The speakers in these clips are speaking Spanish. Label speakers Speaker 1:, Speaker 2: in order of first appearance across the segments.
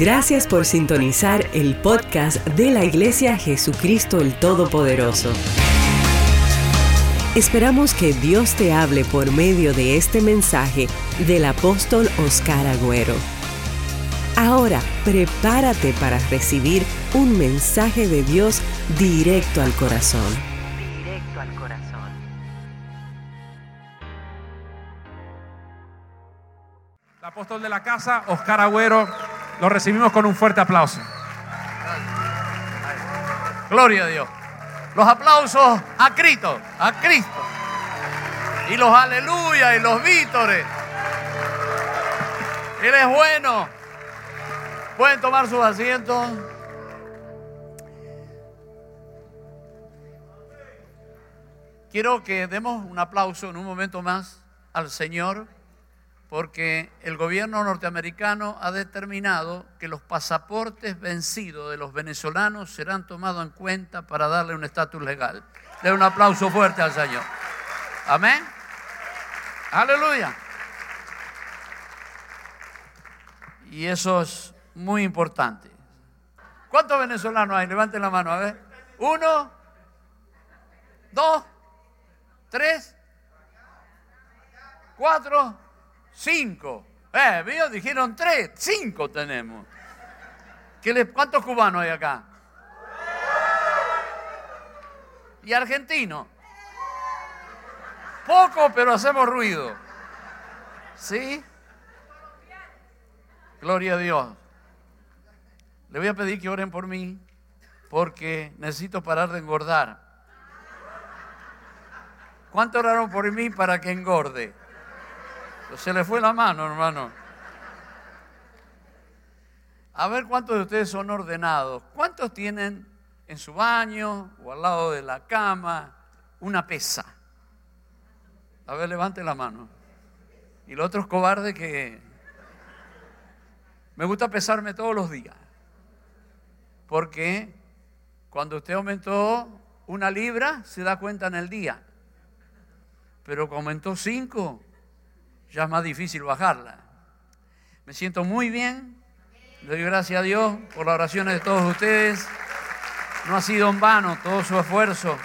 Speaker 1: Gracias por sintonizar el podcast de la Iglesia Jesucristo el Todopoderoso. Esperamos que Dios te hable por medio de este mensaje del apóstol Oscar Agüero. Ahora, prepárate para recibir un mensaje de Dios directo al corazón. Directo al corazón.
Speaker 2: El apóstol de la casa, Oscar Agüero, lo recibimos con un fuerte aplauso.
Speaker 3: Gloria a Dios. Los aplausos a Cristo, a Cristo. Y los aleluya y los vítores. Él es bueno. Pueden tomar sus asientos. Quiero que demos un aplauso en un momento más al Señor porque el gobierno norteamericano ha determinado que los pasaportes vencidos de los venezolanos serán tomados en cuenta para darle un estatus legal. De un aplauso fuerte al Señor. Amén. Aleluya. Y eso es muy importante. ¿Cuántos venezolanos hay? Levanten la mano, a ver. Uno, dos, tres, cuatro. Cinco. Eh. Dijeron tres. Cinco tenemos. ¿Qué ¿Cuántos cubanos hay acá? ¿Y argentinos? Poco, pero hacemos ruido. ¿Sí? Gloria a Dios. Le voy a pedir que oren por mí porque necesito parar de engordar. ¿Cuánto oraron por mí para que engorde? Se le fue la mano, hermano. A ver cuántos de ustedes son ordenados. ¿Cuántos tienen en su baño o al lado de la cama una pesa? A ver, levante la mano. Y los otros cobardes que me gusta pesarme todos los días. Porque cuando usted aumentó una libra, se da cuenta en el día. Pero cuando aumentó cinco, ya es más difícil bajarla. Me siento muy bien. Le doy gracias a Dios por las oraciones de todos ustedes. No ha sido en vano todo su esfuerzo.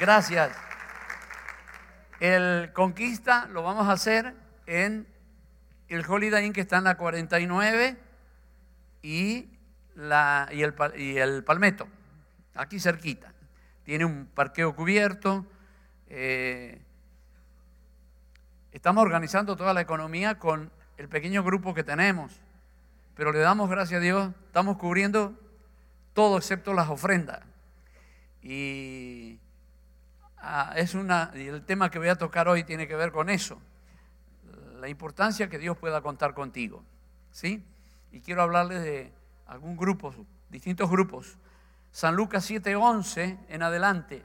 Speaker 3: Gracias. El Conquista lo vamos a hacer en el Holiday Inn que está en la 49 y, el Palmetto, aquí cerquita. Tiene un parqueo cubierto. Eh, Estamos organizando toda la economía con el pequeño grupo que tenemos, pero le damos gracias a Dios, estamos cubriendo todo excepto las ofrendas. Y ah, es una, y el tema que voy a tocar hoy tiene que ver con eso, la importancia que Dios pueda contar contigo, ¿sí? Y quiero hablarles de algún grupo, distintos grupos. San Lucas 7:11 en adelante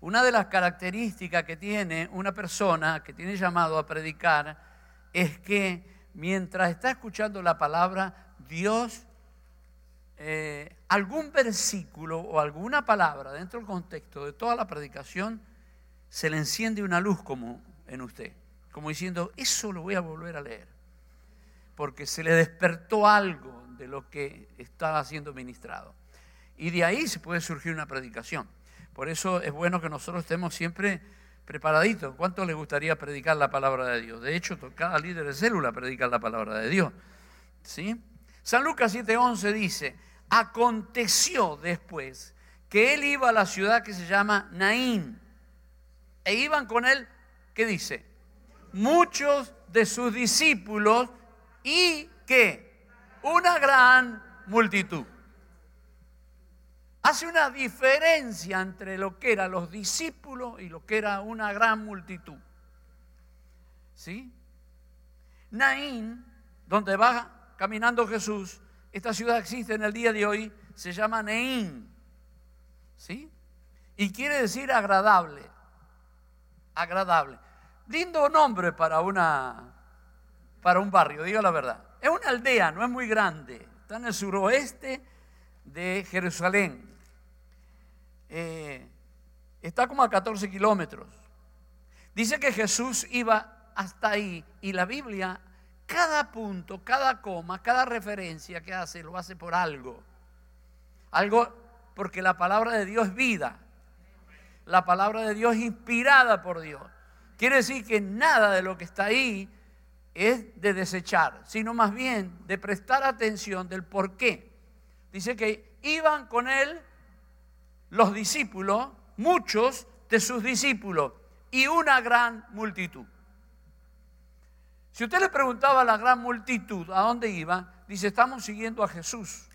Speaker 3: una de las características que tiene una persona que tiene llamado a predicar es que mientras está escuchando la palabra, Dios, eh, algún versículo o alguna palabra dentro del contexto de toda la predicación, se le enciende una luz como en usted, como diciendo, eso lo voy a volver a leer, porque se le despertó algo de lo que estaba siendo ministrado. Y de ahí se puede surgir una predicación. Por eso es bueno que nosotros estemos siempre preparaditos. ¿Cuánto le gustaría predicar la palabra de Dios? De hecho, cada líder de célula predica la palabra de Dios. ¿Sí? San Lucas 7:11 dice, aconteció después que él iba a la ciudad que se llama Naín. E iban con él, ¿qué dice? Muchos de sus discípulos y que una gran multitud hace una diferencia entre lo que eran los discípulos y lo que era una gran multitud. ¿Sí? Naín, donde va caminando Jesús, esta ciudad existe en el día de hoy, se llama Neín. ¿Sí? Y quiere decir agradable. Agradable. Lindo nombre para una para un barrio, digo la verdad. Es una aldea, no es muy grande. Está en el suroeste de Jerusalén. Eh, está como a 14 kilómetros. Dice que Jesús iba hasta ahí y la Biblia cada punto, cada coma, cada referencia que hace, lo hace por algo. Algo porque la palabra de Dios es vida. La palabra de Dios es inspirada por Dios. Quiere decir que nada de lo que está ahí es de desechar, sino más bien de prestar atención del por qué. Dice que iban con él los discípulos, muchos de sus discípulos, y una gran multitud. Si usted le preguntaba a la gran multitud a dónde iban, dice, estamos siguiendo a Jesús.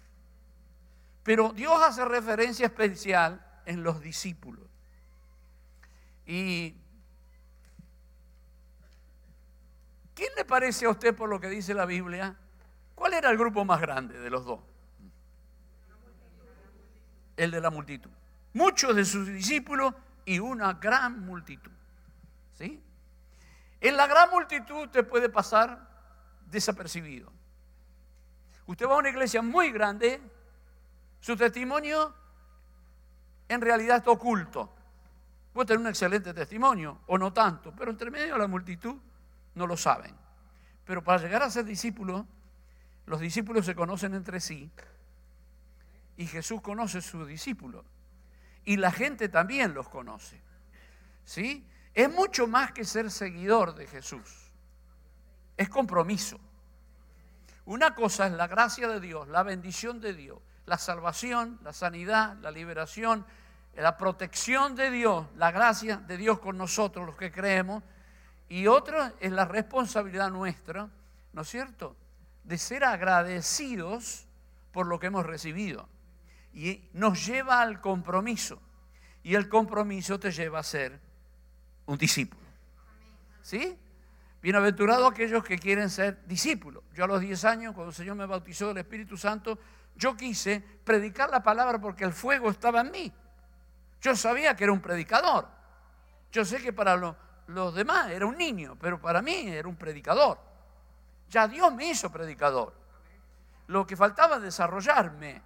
Speaker 3: Pero Dios hace referencia especial en los discípulos. Y ¿quién le parece a usted por lo que dice la Biblia? ¿Cuál era el grupo más grande de los dos? El de la multitud. Muchos de sus discípulos y una gran multitud. ¿Sí? En la gran multitud te puede pasar desapercibido. Usted va a una iglesia muy grande, su testimonio en realidad está oculto. Puede tener un excelente testimonio o no tanto, pero entre medio de la multitud no lo saben. Pero para llegar a ser discípulos, los discípulos se conocen entre sí y Jesús conoce a sus discípulos y la gente también los conoce. ¿Sí? Es mucho más que ser seguidor de Jesús. Es compromiso. Una cosa es la gracia de Dios, la bendición de Dios, la salvación, la sanidad, la liberación, la protección de Dios, la gracia de Dios con nosotros, los que creemos. Y otra es la responsabilidad nuestra, ¿no es cierto?, de ser agradecidos por lo que hemos recibido. Y nos lleva al compromiso. Y el compromiso te lleva a ser un discípulo. ¿Sí? Bienaventurados aquellos que quieren ser discípulos. Yo a los 10 años, cuando el Señor me bautizó del Espíritu Santo, yo quise predicar la palabra porque el fuego estaba en mí. Yo sabía que era un predicador. Yo sé que para los, demás era un niño, pero para mí era un predicador. Ya Dios me hizo predicador. Lo que faltaba es desarrollarme.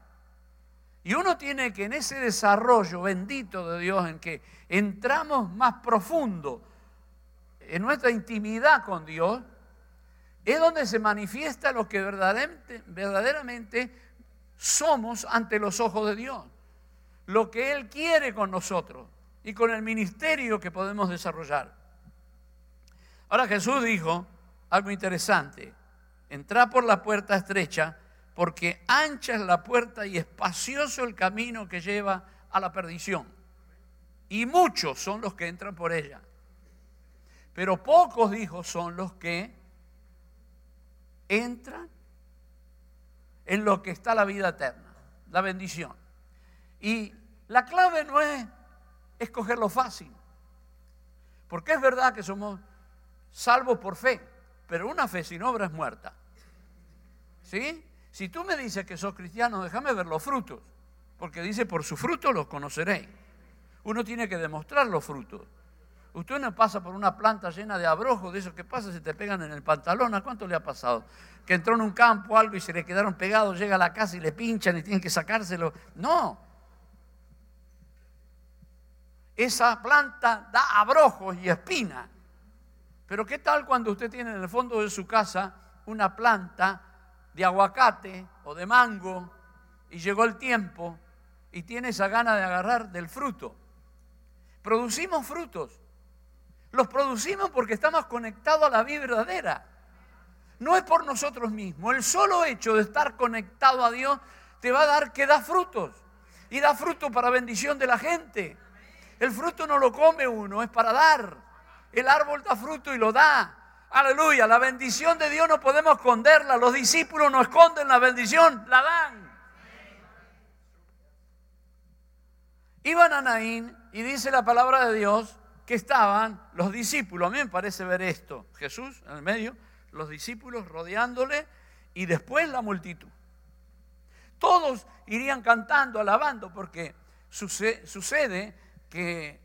Speaker 3: Y uno tiene que en ese desarrollo bendito de Dios, en que entramos más profundo en nuestra intimidad con Dios, es donde se manifiesta lo que verdaderamente, verdaderamente somos ante los ojos de Dios. Lo que Él quiere con nosotros y con el ministerio que podemos desarrollar. Ahora Jesús dijo algo interesante. Entra por la puerta estrecha porque ancha es la puerta y espacioso el camino que lleva a la perdición. Y muchos son los que entran por ella. Pero pocos, dijo, son los que entran en lo que está la vida eterna, la bendición. Y la clave no es escoger lo fácil, porque es verdad que somos salvos por fe, pero una fe sin obra es muerta. ¿Sí? Si tú me dices que sos cristiano, déjame ver los frutos, porque dice, por su fruto los conoceréis. Uno tiene que demostrar los frutos. Usted no pasa por una planta llena de abrojos, de esos que pasa, se te pegan en el pantalón. ¿A cuánto le ha pasado? Que entró en un campo algo y se le quedaron pegados, llega a la casa y le pinchan y tienen que sacárselo. No. Esa planta da abrojos y espinas. Pero ¿qué tal cuando usted tiene en el fondo de su casa una planta de aguacate o de mango y llegó el tiempo y tiene esa gana de agarrar del fruto. Producimos frutos. Los producimos porque estamos conectados a la vida verdadera. No es por nosotros mismos. El solo hecho de estar conectado a Dios te va a dar que da frutos. Y da fruto para bendición de la gente. El fruto no lo come uno, es para dar. El árbol da fruto y lo da. Aleluya, la bendición de Dios no podemos esconderla. Los discípulos no esconden la bendición, la dan. Iban a Naín y dice la palabra de Dios que estaban los discípulos. A mí me parece ver esto. Jesús en el medio, los discípulos rodeándole y después la multitud. Todos irían cantando, alabando, porque sucede, que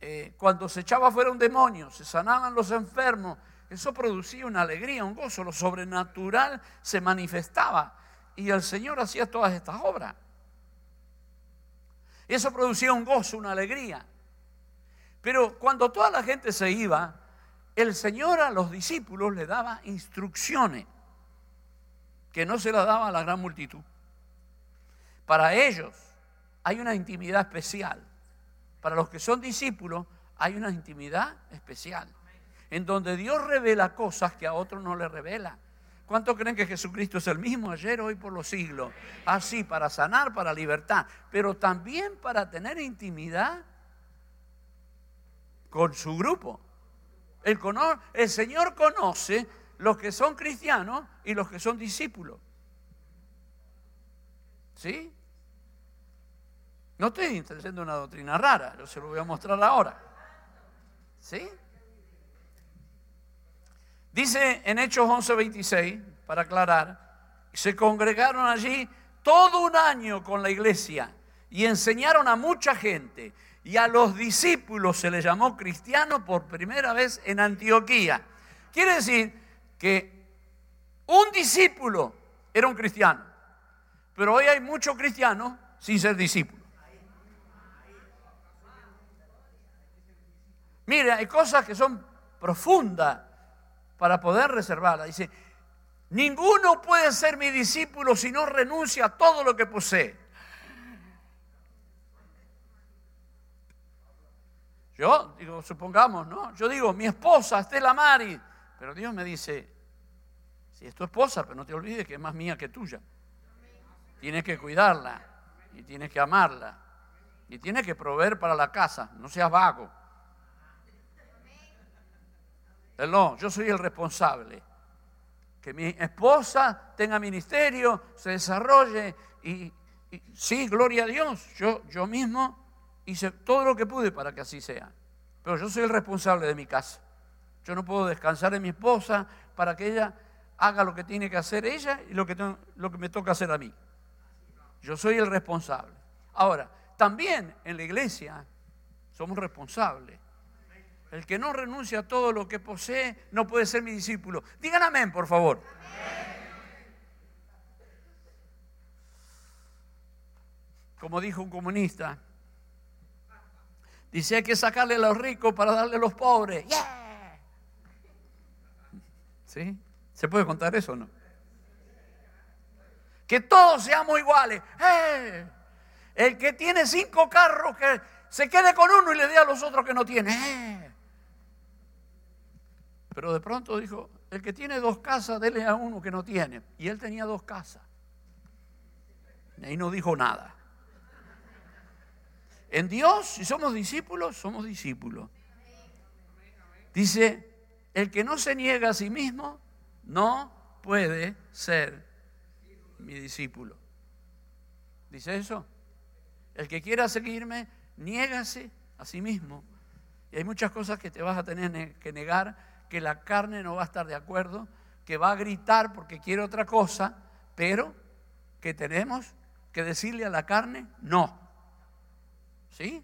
Speaker 3: eh, cuando se echaba fuera un demonio, se sanaban los enfermos, eso producía una alegría, un gozo, lo sobrenatural se manifestaba y el Señor hacía todas estas obras. Eso producía un gozo, una alegría. Pero cuando toda la gente se iba, el Señor a los discípulos le daba instrucciones que no se las daba a la gran multitud. Para ellos hay una intimidad especial. Para los que son discípulos hay una intimidad especial. En donde Dios revela cosas que a otros no le revela. ¿Cuántos creen que Jesucristo es el mismo ayer, hoy, por los siglos? Así, para sanar, para libertad, pero también para tener intimidad con su grupo. El, Señor conoce los que son cristianos y los que son discípulos. ¿Sí? No estoy haciendo una doctrina rara, yo se lo voy a mostrar ahora. ¿Sí? Dice en Hechos 11:26, para aclarar, se congregaron allí todo un año con la iglesia y enseñaron a mucha gente. Y a los discípulos se les llamó cristianos por primera vez en Antioquía. Quiere decir que un discípulo era un cristiano, pero hoy hay muchos cristianos sin ser discípulos. Mire, hay cosas que son profundas para poder reservarla. Dice, ninguno puede ser mi discípulo si no renuncia a todo lo que posee. Yo digo, supongamos, ¿no? Yo digo, mi esposa, Estela Mari, pero Dios me dice, si es tu esposa, pero no te olvides que es más mía que tuya. Tienes que cuidarla y tienes que amarla y tienes que proveer para la casa, no seas vago. No, yo soy el responsable. Que mi esposa tenga ministerio, se desarrolle y, sí, gloria a Dios. Yo, yo mismo hice todo lo que pude para que así sea. Pero yo soy el responsable de mi casa. Yo no puedo descansar en mi esposa para que ella haga lo que tiene que hacer ella y lo que, lo que me toca hacer a mí. Yo soy el responsable. Ahora, también en la iglesia somos responsables el que no renuncia a todo lo que posee no puede ser mi discípulo. Digan amén, por favor. Como dijo un comunista, dice hay que sacarle a los ricos para darle a los pobres. ¿Sí? ¿Se puede contar eso o no? Que todos seamos iguales. ¡Eh! El que tiene cinco carros, que se quede con uno y le dé a los otros que no tiene. ¡Eh! Pero de pronto dijo, el que tiene dos casas, dele a uno que no tiene. Y él tenía dos casas. Y ahí no dijo nada. En Dios, si somos discípulos, somos discípulos. Dice, el que no se niega a sí mismo, no puede ser mi discípulo. ¿Dice eso? El que quiera seguirme, niégase a sí mismo. Y hay muchas cosas que te vas a tener que negar que la carne no va a estar de acuerdo, que va a gritar porque quiere otra cosa, pero que tenemos que decirle a la carne no. ¿Sí?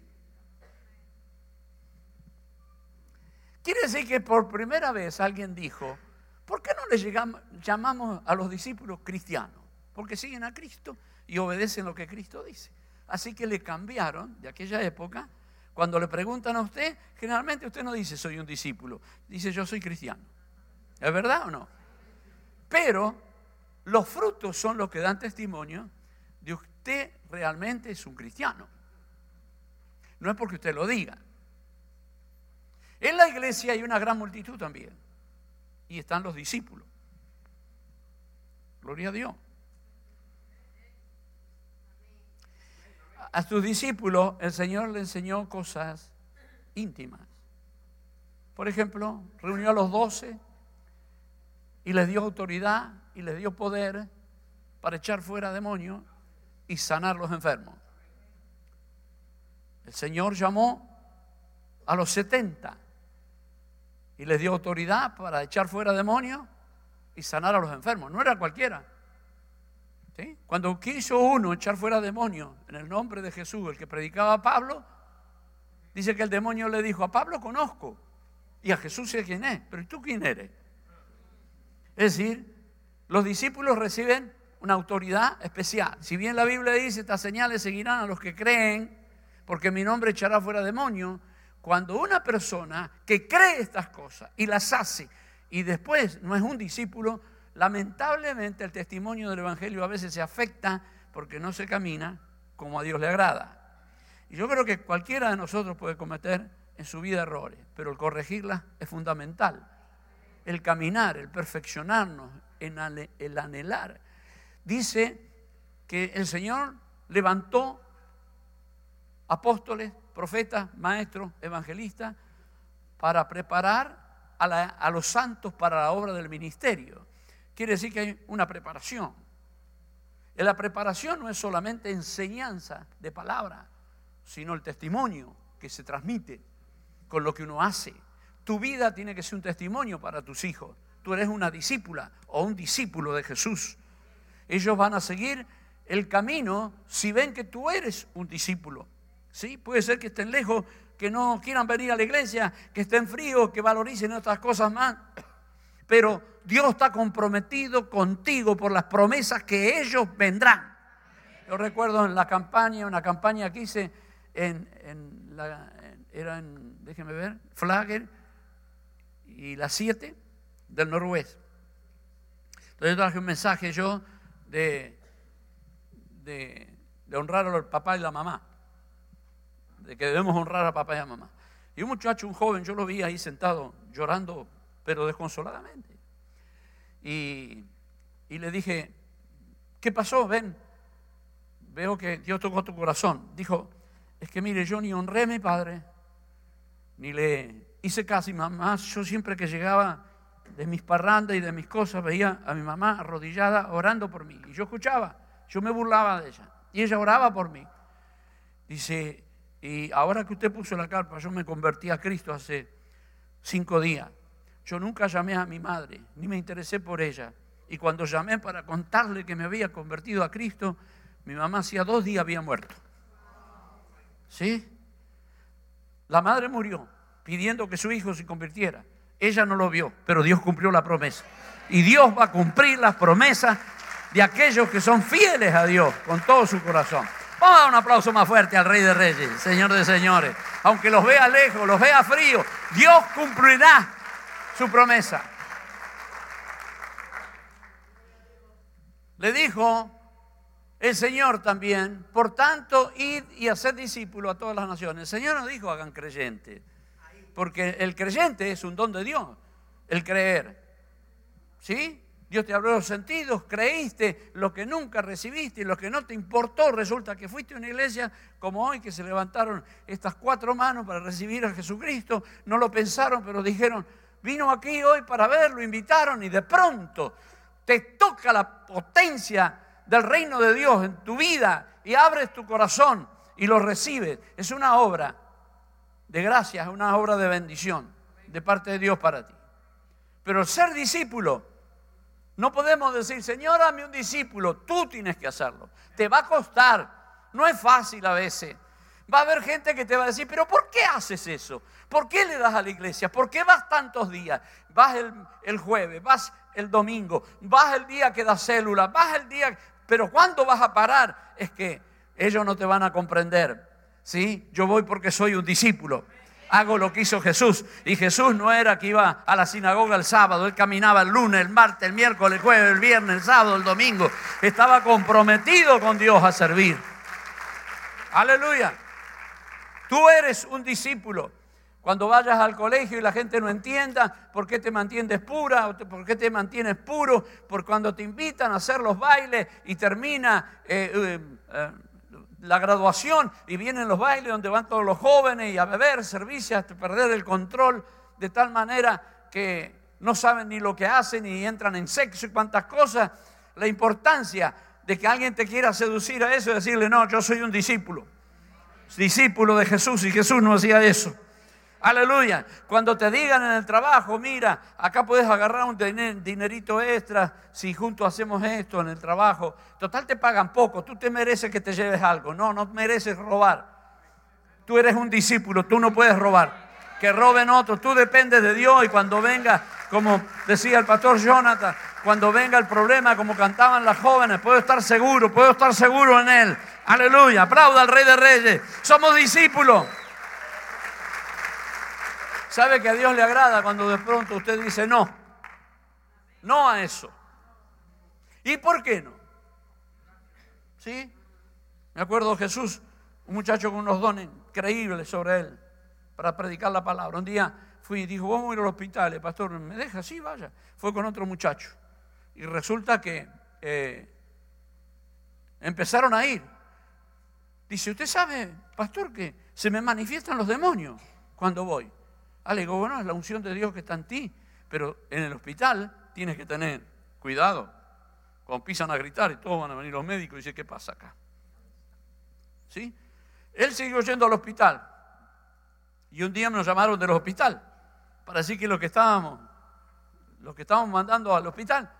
Speaker 3: Quiere decir que por primera vez alguien dijo, ¿por qué no le llamamos a los discípulos cristianos? Porque siguen a Cristo y obedecen lo que Cristo dice. Así que le cambiaron de aquella época cuando le preguntan a usted, generalmente usted no dice soy un discípulo, dice yo soy cristiano. ¿Es verdad o no? Pero los frutos son los que dan testimonio de usted realmente es un cristiano. No es porque usted lo diga. En la iglesia hay una gran multitud también. Y están los discípulos. Gloria a Dios. A sus discípulos el Señor le enseñó cosas íntimas. Por ejemplo, reunió a los doce y les dio autoridad y les dio poder para echar fuera demonios y sanar los enfermos. El Señor llamó a los setenta y les dio autoridad para echar fuera demonios y sanar a los enfermos. No era cualquiera. Cuando quiso uno echar fuera demonios en el nombre de Jesús, el que predicaba a Pablo, dice que el demonio le dijo, a Pablo conozco y a Jesús sé quién es, pero ¿y tú quién eres? Es decir, los discípulos reciben una autoridad especial. Si bien la Biblia dice, estas señales seguirán a los que creen, porque mi nombre echará fuera demonios, cuando una persona que cree estas cosas y las hace y después no es un discípulo, lamentablemente el testimonio del Evangelio a veces se afecta porque no se camina como a Dios le agrada. Y yo creo que cualquiera de nosotros puede cometer en su vida errores, pero el corregirlas es fundamental. El caminar, el perfeccionarnos, el anhelar. Dice que el Señor levantó apóstoles, profetas, maestros, evangelistas, para preparar a, los santos para la obra del ministerio. Quiere decir que hay una preparación. Y la preparación no es solamente enseñanza de palabra, sino el testimonio que se transmite con lo que uno hace. Tu vida tiene que ser un testimonio para tus hijos. Tú eres una discípula o un discípulo de Jesús. Ellos van a seguir el camino si ven que tú eres un discípulo. ¿Sí? Puede ser que estén lejos, que no quieran venir a la iglesia, que estén fríos, que valoricen otras cosas más. Pero Dios está comprometido contigo por las promesas que ellos vendrán. Yo recuerdo en la campaña, una campaña que hice en, la, era en, déjeme ver, Flagger y las siete del Noroeste. Entonces traje un mensaje yo de, de, de honrar al papá y la mamá, de que debemos honrar a papá y a mamá. Y un muchacho, un joven, yo lo vi ahí sentado llorando, pero desconsoladamente. Y, le dije, ¿qué pasó? Ven, veo que Dios tocó tu corazón. Dijo, es que mire, yo ni honré a mi padre, ni le hice casi mamá. Yo siempre que llegaba de mis parrandas y de mis cosas veía a mi mamá arrodillada orando por mí. Y yo escuchaba, yo me burlaba de ella. Y ella oraba por mí. Dice, y ahora que usted puso la carpa, yo me convertí a Cristo hace cinco días. Yo nunca llamé a mi madre, ni me interesé por ella. Y cuando llamé para contarle que me había convertido a Cristo, mi mamá hacía dos días había muerto. ¿Sí? La madre murió pidiendo que su hijo se convirtiera. Ella no lo vio, pero Dios cumplió la promesa. Y Dios va a cumplir las promesas de aquellos que son fieles a Dios con todo su corazón. Vamos a dar un aplauso más fuerte al Rey de Reyes, Señor de Señores. Aunque los vea lejos, los vea frío, Dios cumplirá su promesa. Le dijo el Señor también, por tanto, id y hacer discípulos a todas las naciones. El Señor no dijo hagan creyentes, porque el creyente es un don de Dios, el creer. ¿Sí? Dios te abrió los sentidos, creíste lo que nunca recibiste y lo que no te importó. Resulta que fuiste a una iglesia como hoy que se levantaron estas cuatro manos para recibir a Jesucristo. No lo pensaron, pero dijeron, vino aquí hoy para verlo, invitaron y de pronto te toca la potencia del reino de Dios en tu vida y abres tu corazón y lo recibes. Es una obra de gracia, es una obra de bendición de parte de Dios para ti. Pero ser discípulo, no podemos decir, Señor, dame un discípulo, tú tienes que hacerlo. Te va a costar, no es fácil a veces. Va a haber gente que te va a decir, pero ¿por qué haces eso? ¿Por qué le das a la iglesia? ¿Por qué vas tantos días? Vas el, el jueves, vas el domingo, vas el día que das célula, vas el día... Pero ¿cuándo vas a parar? Es que ellos no te van a comprender. ¿sí? Yo voy porque soy un discípulo. Hago lo que hizo Jesús. Y Jesús no era que iba a la sinagoga el sábado, él caminaba el lunes, el martes, el miércoles, el jueves, el viernes, el sábado, el domingo. Estaba comprometido con Dios a servir. Aleluya. Tú eres un discípulo. Cuando vayas al colegio y la gente no entienda por qué te mantienes pura, por qué te mantienes puro, por cuando te invitan a hacer los bailes y termina eh, eh, eh, la graduación y vienen los bailes donde van todos los jóvenes y a beber, servicio, hasta perder el control de tal manera que no saben ni lo que hacen y entran en sexo y cuantas cosas. La importancia de que alguien te quiera seducir a eso y decirle, no, yo soy un discípulo, discípulo de Jesús y Jesús no hacía eso. Aleluya. Cuando te digan en el trabajo, mira, acá puedes agarrar un dinerito extra si juntos hacemos esto en el trabajo. Total te pagan poco, tú te mereces que te lleves algo. No, no mereces robar. Tú eres un discípulo, tú no puedes robar. Que roben otros, tú dependes de Dios y cuando venga, como decía el pastor Jonathan, cuando venga el problema, como cantaban las jóvenes, puedo estar seguro, puedo estar seguro en Él. Aleluya, aplauda al Rey de Reyes. Somos discípulos. ¿Sabe que a Dios le agrada cuando de pronto usted dice no? No a eso. ¿Y por qué no? ¿Sí? Me acuerdo Jesús, un muchacho con unos dones increíbles sobre él para predicar la palabra. Un día fui y dijo, vamos a ir al hospital. El pastor, ¿me deja? Sí, vaya. Fue con otro muchacho. Y resulta que eh, empezaron a ir. Dice, ¿usted sabe, pastor, que se me manifiestan los demonios cuando voy? Ah, le digo, bueno, es la unción de Dios que está en ti, pero en el hospital tienes que tener cuidado. Cuando pisan a gritar y todos van a venir los médicos y dicen, ¿qué pasa acá? ¿Sí? Él siguió yendo al hospital. Y un día nos llamaron del hospital para decir que los que estábamos, los que estábamos mandando al hospital,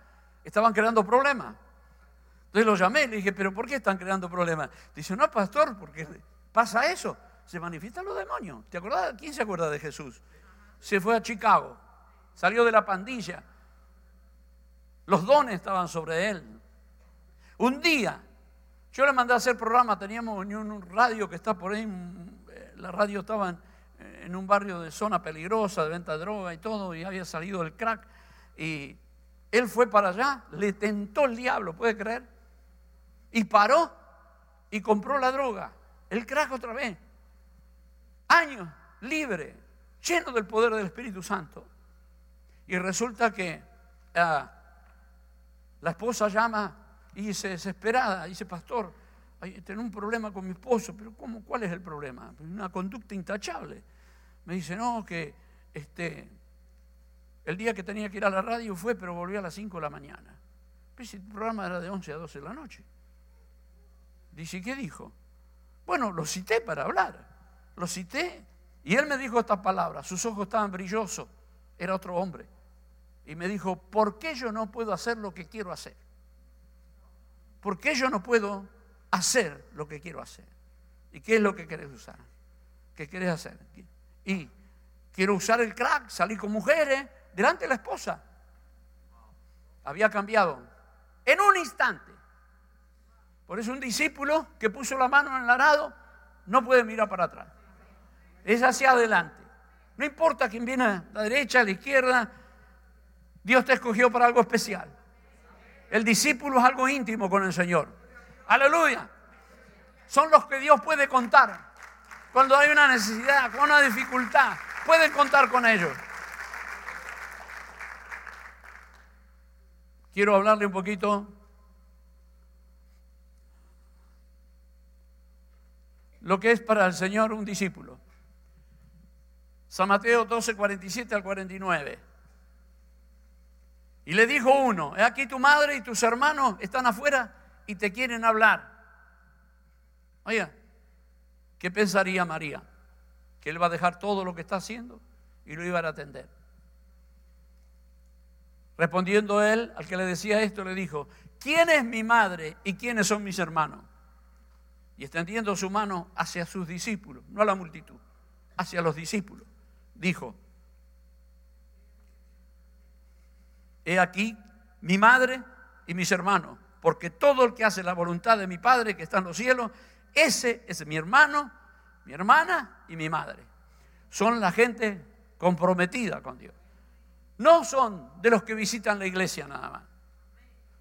Speaker 3: estaban creando problemas. Entonces lo llamé y le dije, ¿pero por qué están creando problemas? Dice, no, pastor, porque pasa eso. Se manifiestan los demonios. ¿Te acordás? ¿Quién se acuerda de Jesús? Se fue a Chicago, salió de la pandilla. Los dones estaban sobre él. Un día, yo le mandé a hacer programa, teníamos un radio que está por ahí, eh, la radio estaba en un barrio de zona peligrosa, de venta de droga y todo, y había salido el crack. Y él fue para allá, le tentó el diablo, ¿puede creer? Y paró y compró la droga, el crack otra vez. Años libre, lleno del poder del Espíritu Santo. Y resulta que ah, la esposa llama y dice desesperada, dice, pastor, tengo un problema con mi esposo, pero ¿cómo, ¿cuál es el problema? Una conducta intachable. Me dice, no, que este, el día que tenía que ir a la radio fue, pero volvió a las 5 de la mañana. Pues el programa era de 11 a 12 de la noche. Dice, ¿qué dijo? Bueno, lo cité para hablar. Lo cité y él me dijo estas palabras. Sus ojos estaban brillosos. Era otro hombre. Y me dijo, ¿por qué yo no puedo hacer lo que quiero hacer? ¿Por qué yo no puedo hacer lo que quiero hacer? ¿Y qué es lo que querés usar? ¿Qué querés hacer? Y quiero usar el crack, salir con mujeres, delante de la esposa. Había cambiado en un instante. Por eso un discípulo que puso la mano en el arado no puede mirar para atrás. Es hacia adelante. No importa quién viene a la derecha, a la izquierda, Dios te escogió para algo especial. El discípulo es algo íntimo con el Señor. Aleluya. Son los que Dios puede contar. Cuando hay una necesidad, una dificultad, pueden contar con ellos. Quiero hablarle un poquito lo que es para el Señor un discípulo. San Mateo 12, 47 al 49. Y le dijo uno, he aquí tu madre y tus hermanos están afuera y te quieren hablar. Oiga, ¿qué pensaría María? Que él va a dejar todo lo que está haciendo y lo iba a atender. Respondiendo él, al que le decía esto, le dijo, ¿quién es mi madre y quiénes son mis hermanos? Y extendiendo su mano hacia sus discípulos, no a la multitud, hacia los discípulos, dijo, he aquí mi madre y mis hermanos, porque todo el que hace la voluntad de mi Padre que está en los cielos, ese es mi hermano, mi hermana y mi madre. Son la gente comprometida con Dios. No son de los que visitan la iglesia nada más.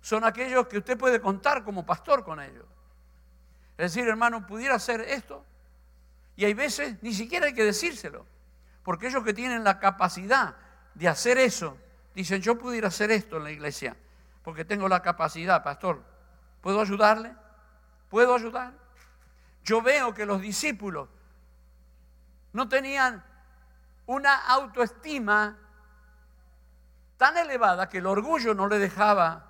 Speaker 3: Son aquellos que usted puede contar como pastor con ellos. Es decir, hermano, pudiera hacer esto. Y hay veces ni siquiera hay que decírselo. Porque ellos que tienen la capacidad de hacer eso, dicen, yo pudiera hacer esto en la iglesia. Porque tengo la capacidad, pastor. ¿Puedo ayudarle? ¿Puedo ayudar? Yo veo que los discípulos no tenían una autoestima tan elevada que el orgullo no le dejaba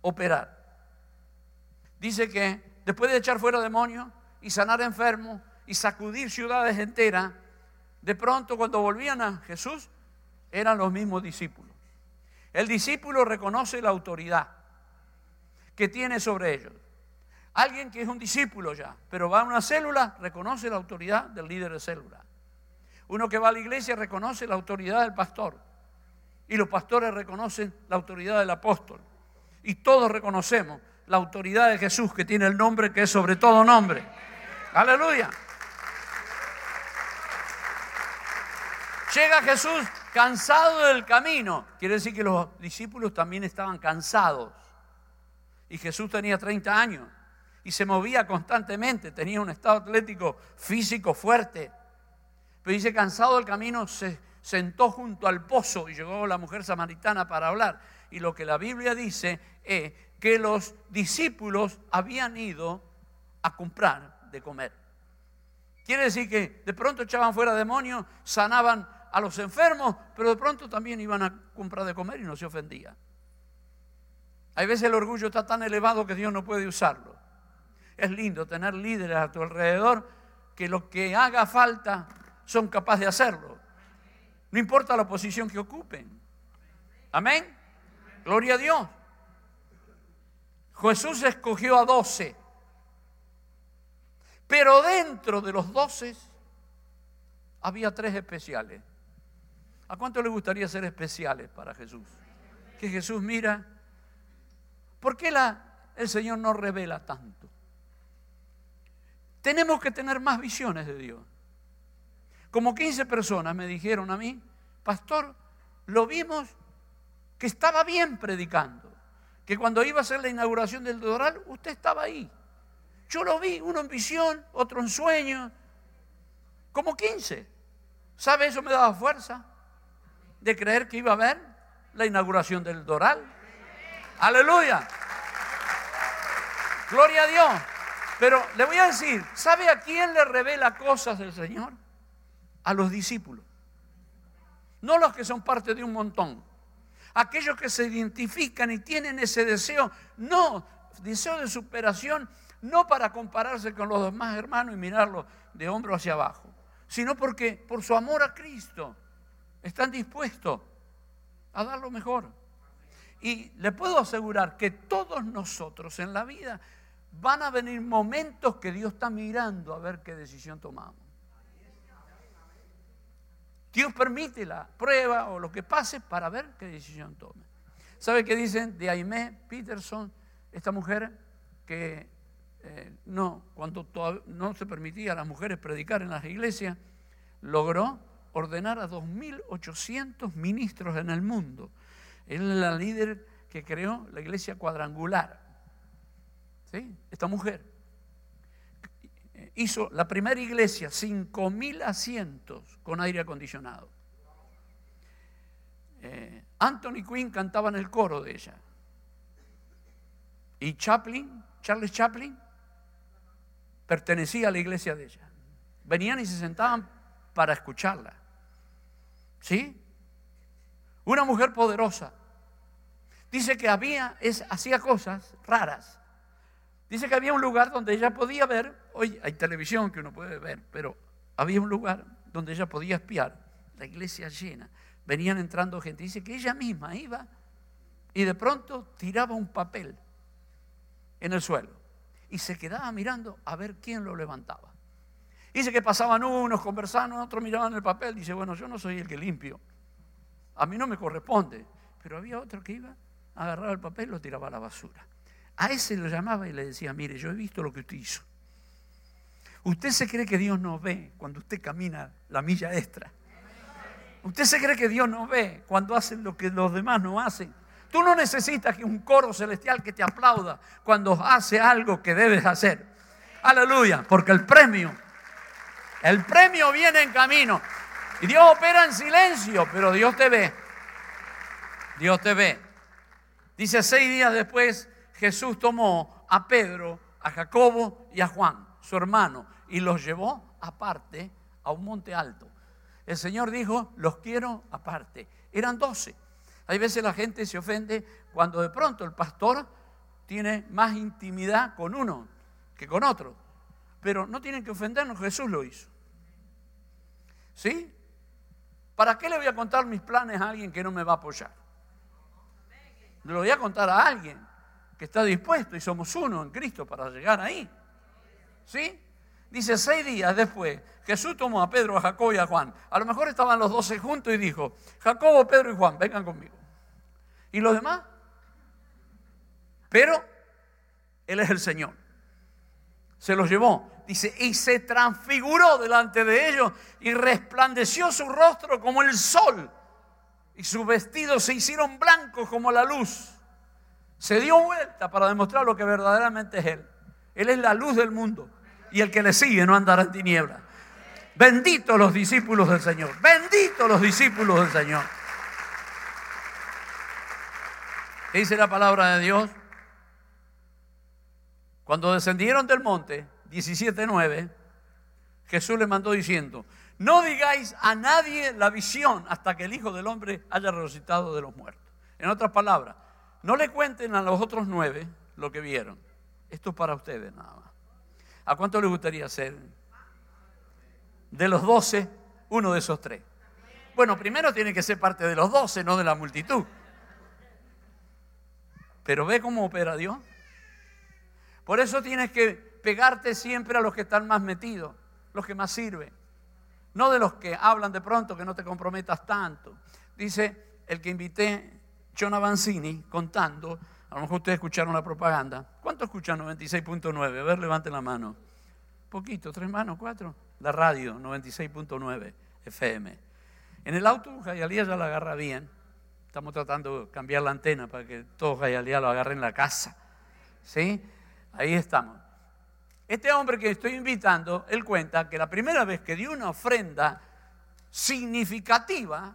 Speaker 3: operar. Dice que después de echar fuera demonios y sanar enfermos y sacudir ciudades enteras, de pronto cuando volvían a Jesús eran los mismos discípulos. El discípulo reconoce la autoridad que tiene sobre ellos. Alguien que es un discípulo ya, pero va a una célula, reconoce la autoridad del líder de célula. Uno que va a la iglesia reconoce la autoridad del pastor. Y los pastores reconocen la autoridad del apóstol. Y todos reconocemos la autoridad de Jesús que tiene el nombre que es sobre todo nombre. Aleluya. Llega Jesús cansado del camino. Quiere decir que los discípulos también estaban cansados. Y Jesús tenía 30 años y se movía constantemente, tenía un estado atlético físico fuerte. Pero dice, cansado del camino, se sentó junto al pozo y llegó la mujer samaritana para hablar. Y lo que la Biblia dice es que los discípulos habían ido a comprar de comer. Quiere decir que de pronto echaban fuera demonios, sanaban a los enfermos, pero de pronto también iban a comprar de comer y no se ofendía. Hay veces el orgullo está tan elevado que Dios no puede usarlo. Es lindo tener líderes a tu alrededor que lo que haga falta son capaces de hacerlo. No importa la posición que ocupen. Amén. Gloria a Dios. Jesús escogió a doce. Pero dentro de los doce había tres especiales. ¿A cuánto le gustaría ser especiales para Jesús? Que Jesús mira. ¿Por qué el Señor no revela tanto? Tenemos que tener más visiones de Dios. Como 15 personas me dijeron a mí, pastor, lo vimos que estaba bien predicando, que cuando iba a hacer la inauguración del Doral, usted estaba ahí. Yo lo vi, uno en visión, otro en sueño, como 15. ¿Sabe? Eso me daba fuerza de creer que iba a haber la inauguración del Doral. Aleluya. Gloria a Dios. Pero le voy a decir, ¿sabe a quién le revela cosas del Señor? A los discípulos. No los que son parte de un montón. Aquellos que se identifican y tienen ese deseo, no, deseo de superación, no para compararse con los demás hermanos y mirarlos de hombro hacia abajo, sino porque por su amor a Cristo están dispuestos a dar lo mejor. Y le puedo asegurar que todos nosotros en la vida van a venir momentos que Dios está mirando a ver qué decisión tomamos. Dios permite la prueba o lo que pase para ver qué decisión tome. ¿Sabe qué dicen de Aimé Peterson, esta mujer que eh, no, cuando no se permitía a las mujeres predicar en las iglesias, logró ordenar a 2.800 ministros en el mundo. Él es la líder que creó la iglesia cuadrangular. Esta mujer hizo la primera iglesia, 5.000 asientos con aire acondicionado. Eh, Anthony Quinn cantaba en el coro de ella. Y Chaplin, Charles Chaplin, pertenecía a la iglesia de ella. Venían y se sentaban para escucharla. ¿Sí? Una mujer poderosa. Dice que había, es, hacía cosas raras. Dice que había un lugar donde ella podía ver, hoy hay televisión que uno puede ver, pero había un lugar donde ella podía espiar, la iglesia llena. Venían entrando gente. Dice que ella misma iba y de pronto tiraba un papel en el suelo y se quedaba mirando a ver quién lo levantaba. Dice que pasaban unos, conversaban, otros miraban el papel. Dice, bueno, yo no soy el que limpio. A mí no me corresponde. Pero había otro que iba, agarraba el papel y lo tiraba a la basura. A ese lo llamaba y le decía, mire, yo he visto lo que usted hizo. Usted se cree que Dios no ve cuando usted camina la milla extra. Usted se cree que Dios no ve cuando hacen lo que los demás no hacen. Tú no necesitas que un coro celestial que te aplauda cuando hace algo que debes hacer. Aleluya, porque el premio, el premio viene en camino. Y Dios opera en silencio, pero Dios te ve. Dios te ve. Dice seis días después, Jesús tomó a Pedro, a Jacobo y a Juan, su hermano, y los llevó aparte a un monte alto. El Señor dijo, los quiero aparte. Eran doce. Hay veces la gente se ofende cuando de pronto el pastor tiene más intimidad con uno que con otro. Pero no tienen que ofendernos, Jesús lo hizo. ¿Sí? ¿Para qué le voy a contar mis planes a alguien que no me va a apoyar? Le voy a contar a alguien que está dispuesto y somos uno en Cristo para llegar ahí. ¿Sí? Dice, seis días después, Jesús tomó a Pedro, a Jacobo y a Juan. A lo mejor estaban los doce juntos y dijo, Jacobo, Pedro y Juan, vengan conmigo. ¿Y los demás? Pero Él es el Señor. se los llevó. Dice, y se transfiguró delante de ellos y resplandeció su rostro como el sol y sus vestidos se hicieron blancos como la luz. Se dio vuelta para demostrar lo que verdaderamente es Él. Él es la luz del mundo y el que le sigue no andará en tinieblas. Benditos los discípulos del Señor. Benditos los discípulos del Señor. ¿Qué dice la palabra de Dios? Cuando descendieron del monte, 17.9, Jesús le mandó diciendo, no digáis a nadie la visión hasta que el Hijo del Hombre haya resucitado de los muertos. En otras palabras, no le cuenten a los otros nueve lo que vieron. Esto es para ustedes nada más. ¿A cuánto les gustaría ser? De los doce, uno de esos tres. Bueno, primero tiene que ser parte de los doce, no de la multitud. Pero ve cómo opera Dios. Por eso tienes que pegarte siempre a los que están más metidos, los que más sirven. No de los que hablan de pronto, que no te comprometas tanto. Dice el que invité, John Avanzini, contando, a lo mejor ustedes escucharon la propaganda. ¿Cuánto escuchan 96.9? A ver, levanten la mano. Poquito, tres manos, cuatro. La radio, 96.9 FM. En el auto, Jayalía ya la agarra bien. Estamos tratando de cambiar la antena para que todos Jayalía lo agarren en la casa. ¿Sí? Ahí estamos. Este hombre que estoy invitando, él cuenta que la primera vez que dio una ofrenda significativa,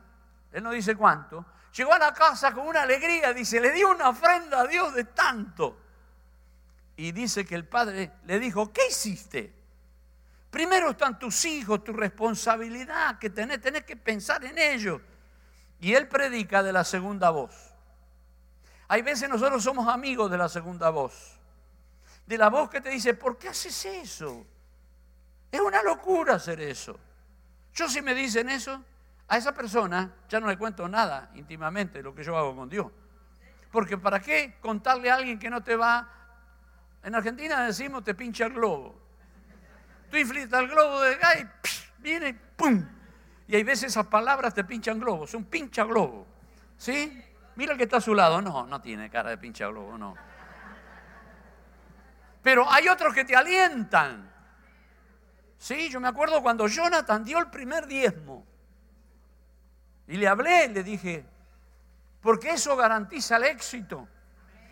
Speaker 3: él no dice cuánto, llegó a la casa con una alegría, dice, le dio una ofrenda a Dios de tanto. Y dice que el padre le dijo, ¿qué hiciste? Primero están tus hijos, tu responsabilidad que tenés, tenés que pensar en ellos. Y él predica de la segunda voz. Hay veces nosotros somos amigos de la segunda voz de la voz que te dice, ¿por qué haces eso? Es una locura hacer eso. Yo si me dicen eso, a esa persona ya no le cuento nada íntimamente de lo que yo hago con Dios. Porque ¿para qué contarle a alguien que no te va? En Argentina decimos te pincha el globo. Tú inflitas el globo de gas y viene, ¡pum! Y hay veces esas palabras te pinchan globos, un pincha globo. ¿Sí? Mira el que está a su lado. No, no tiene cara de pincha globo, no. Pero hay otros que te alientan. Sí, yo me acuerdo cuando Jonathan dio el primer diezmo. Y le hablé, le dije, porque eso garantiza el éxito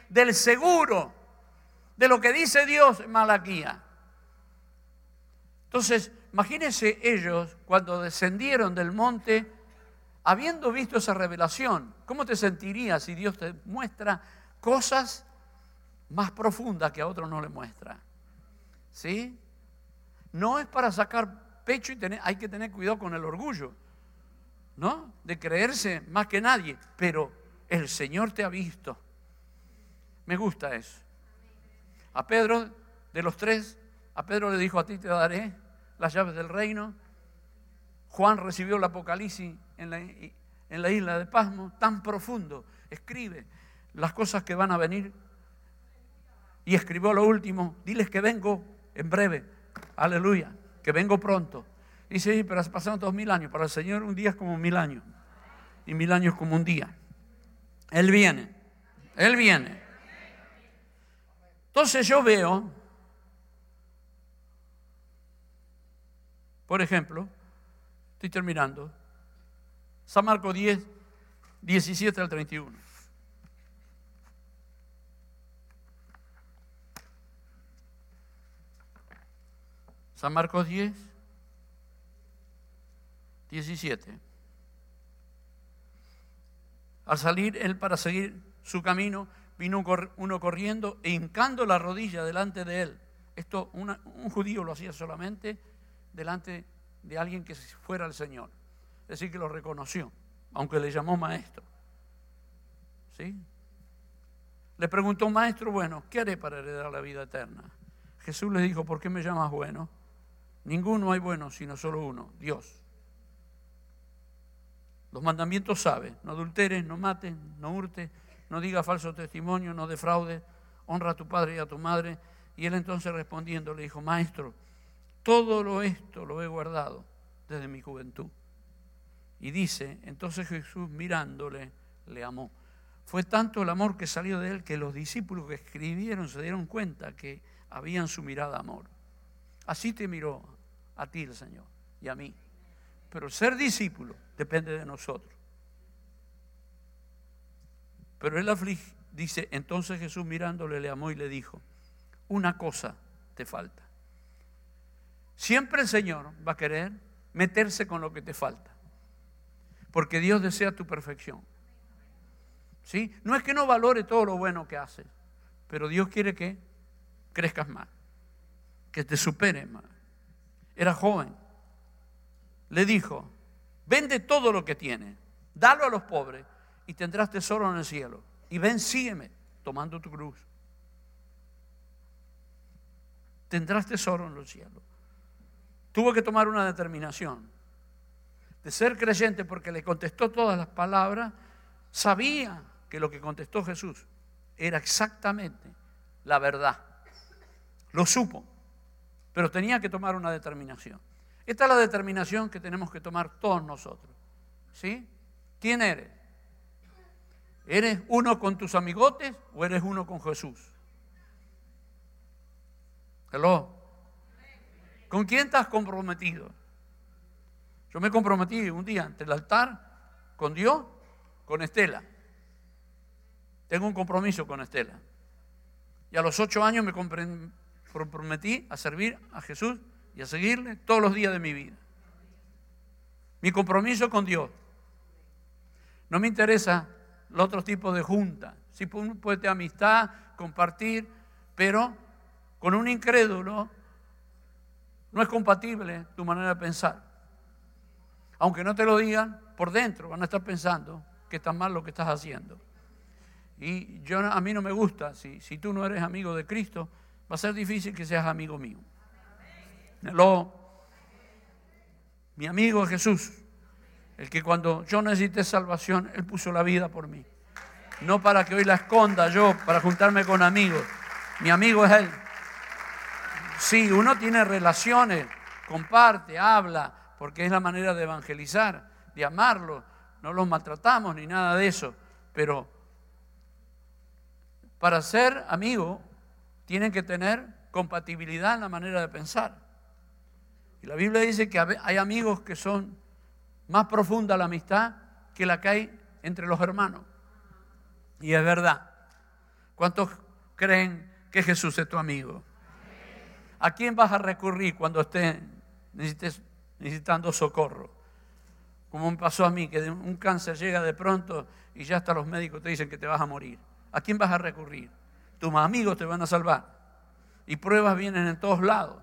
Speaker 3: del seguro, de lo que dice Dios en Malaquía. Entonces, imagínense ellos cuando descendieron del monte, habiendo visto esa revelación, ¿cómo te sentirías si Dios te muestra cosas más profunda que a otros no le muestra. ¿Sí? No es para sacar pecho y tener, hay que tener cuidado con el orgullo, ¿no? De creerse más que nadie, pero el Señor te ha visto. Me gusta eso. A Pedro, de los tres, a Pedro le dijo, a ti te daré las llaves del reino. Juan recibió el Apocalipsis en la, en la isla de Pasmo, tan profundo. Escribe las cosas que van a venir y escribió lo último, diles que vengo en breve, aleluya, que vengo pronto. Dice, pero pasaron dos mil años, para el Señor un día es como mil años, y mil años como un día. Él viene, Él viene. Entonces yo veo, por ejemplo, estoy terminando, San Marcos 10, 17 al 31. San Marcos 10, 17. Al salir él para seguir su camino, vino uno corriendo e hincando la rodilla delante de él. Esto un judío lo hacía solamente delante de alguien que fuera el Señor. Es decir, que lo reconoció, aunque le llamó maestro. ¿Sí? Le preguntó, maestro, bueno, ¿qué haré para heredar la vida eterna? Jesús le dijo, ¿por qué me llamas bueno? Ninguno hay bueno, sino solo uno, Dios. Los mandamientos saben, no adulteres, no mates, no hurtes, no digas falso testimonio, no defraudes, honra a tu padre y a tu madre. Y él entonces respondiendo le dijo, maestro, todo lo esto lo he guardado desde mi juventud. Y dice, entonces Jesús mirándole, le amó. Fue tanto el amor que salió de él que los discípulos que escribieron se dieron cuenta que habían su mirada amor. Así te miró a ti el Señor y a mí. Pero ser discípulo depende de nosotros. Pero él dice, entonces Jesús mirándole le amó y le dijo, una cosa te falta. Siempre el Señor va a querer meterse con lo que te falta. Porque Dios desea tu perfección. ¿Sí? No es que no valore todo lo bueno que haces, pero Dios quiere que crezcas más, que te supere más. Era joven. Le dijo, vende todo lo que tienes, dalo a los pobres y tendrás tesoro en el cielo. Y ven, sígueme, tomando tu cruz. Tendrás tesoro en los cielos. Tuvo que tomar una determinación de ser creyente porque le contestó todas las palabras. Sabía que lo que contestó Jesús era exactamente la verdad. Lo supo, pero tenía que tomar una determinación. Esta es la determinación que tenemos que tomar todos nosotros. ¿Sí? ¿Quién eres? ¿Eres uno con tus amigotes o eres uno con Jesús? Hello. ¿Con quién estás comprometido? Yo me comprometí un día ante el altar con Dios, con Estela. Tengo un compromiso con Estela. Y a los ocho años me comprometí a servir a Jesús y a seguirle todos los días de mi vida. Mi compromiso con Dios. No me interesa los otros tipos de junta. Si puede tener amistad, compartir, pero con un incrédulo no es compatible tu manera de pensar. Aunque no te lo digan, por dentro van a estar pensando que está mal lo que estás haciendo. Y yo a mí no me gusta, si, si tú no eres amigo de Cristo, va a ser difícil que seas amigo mío. Lo, mi amigo Jesús el que cuando yo necesité salvación, Él puso la vida por mí. No para que hoy la esconda yo, para juntarme con amigos. Mi amigo es Él. Sí, uno tiene relaciones, comparte, habla, porque es la manera de evangelizar, de amarlo. No los maltratamos ni nada de eso. Pero para ser amigo, tienen que tener compatibilidad en la manera de pensar. Y la Biblia dice que hay amigos que son más profunda la amistad que la que hay entre los hermanos. Y es verdad. ¿Cuántos creen que Jesús es tu amigo? ¿A quién vas a recurrir cuando estés necesitando socorro? Como me pasó a mí, que un cáncer llega de pronto y ya hasta los médicos te dicen que te vas a morir. ¿A quién vas a recurrir? Tus amigos te van a salvar. Y pruebas vienen en todos lados.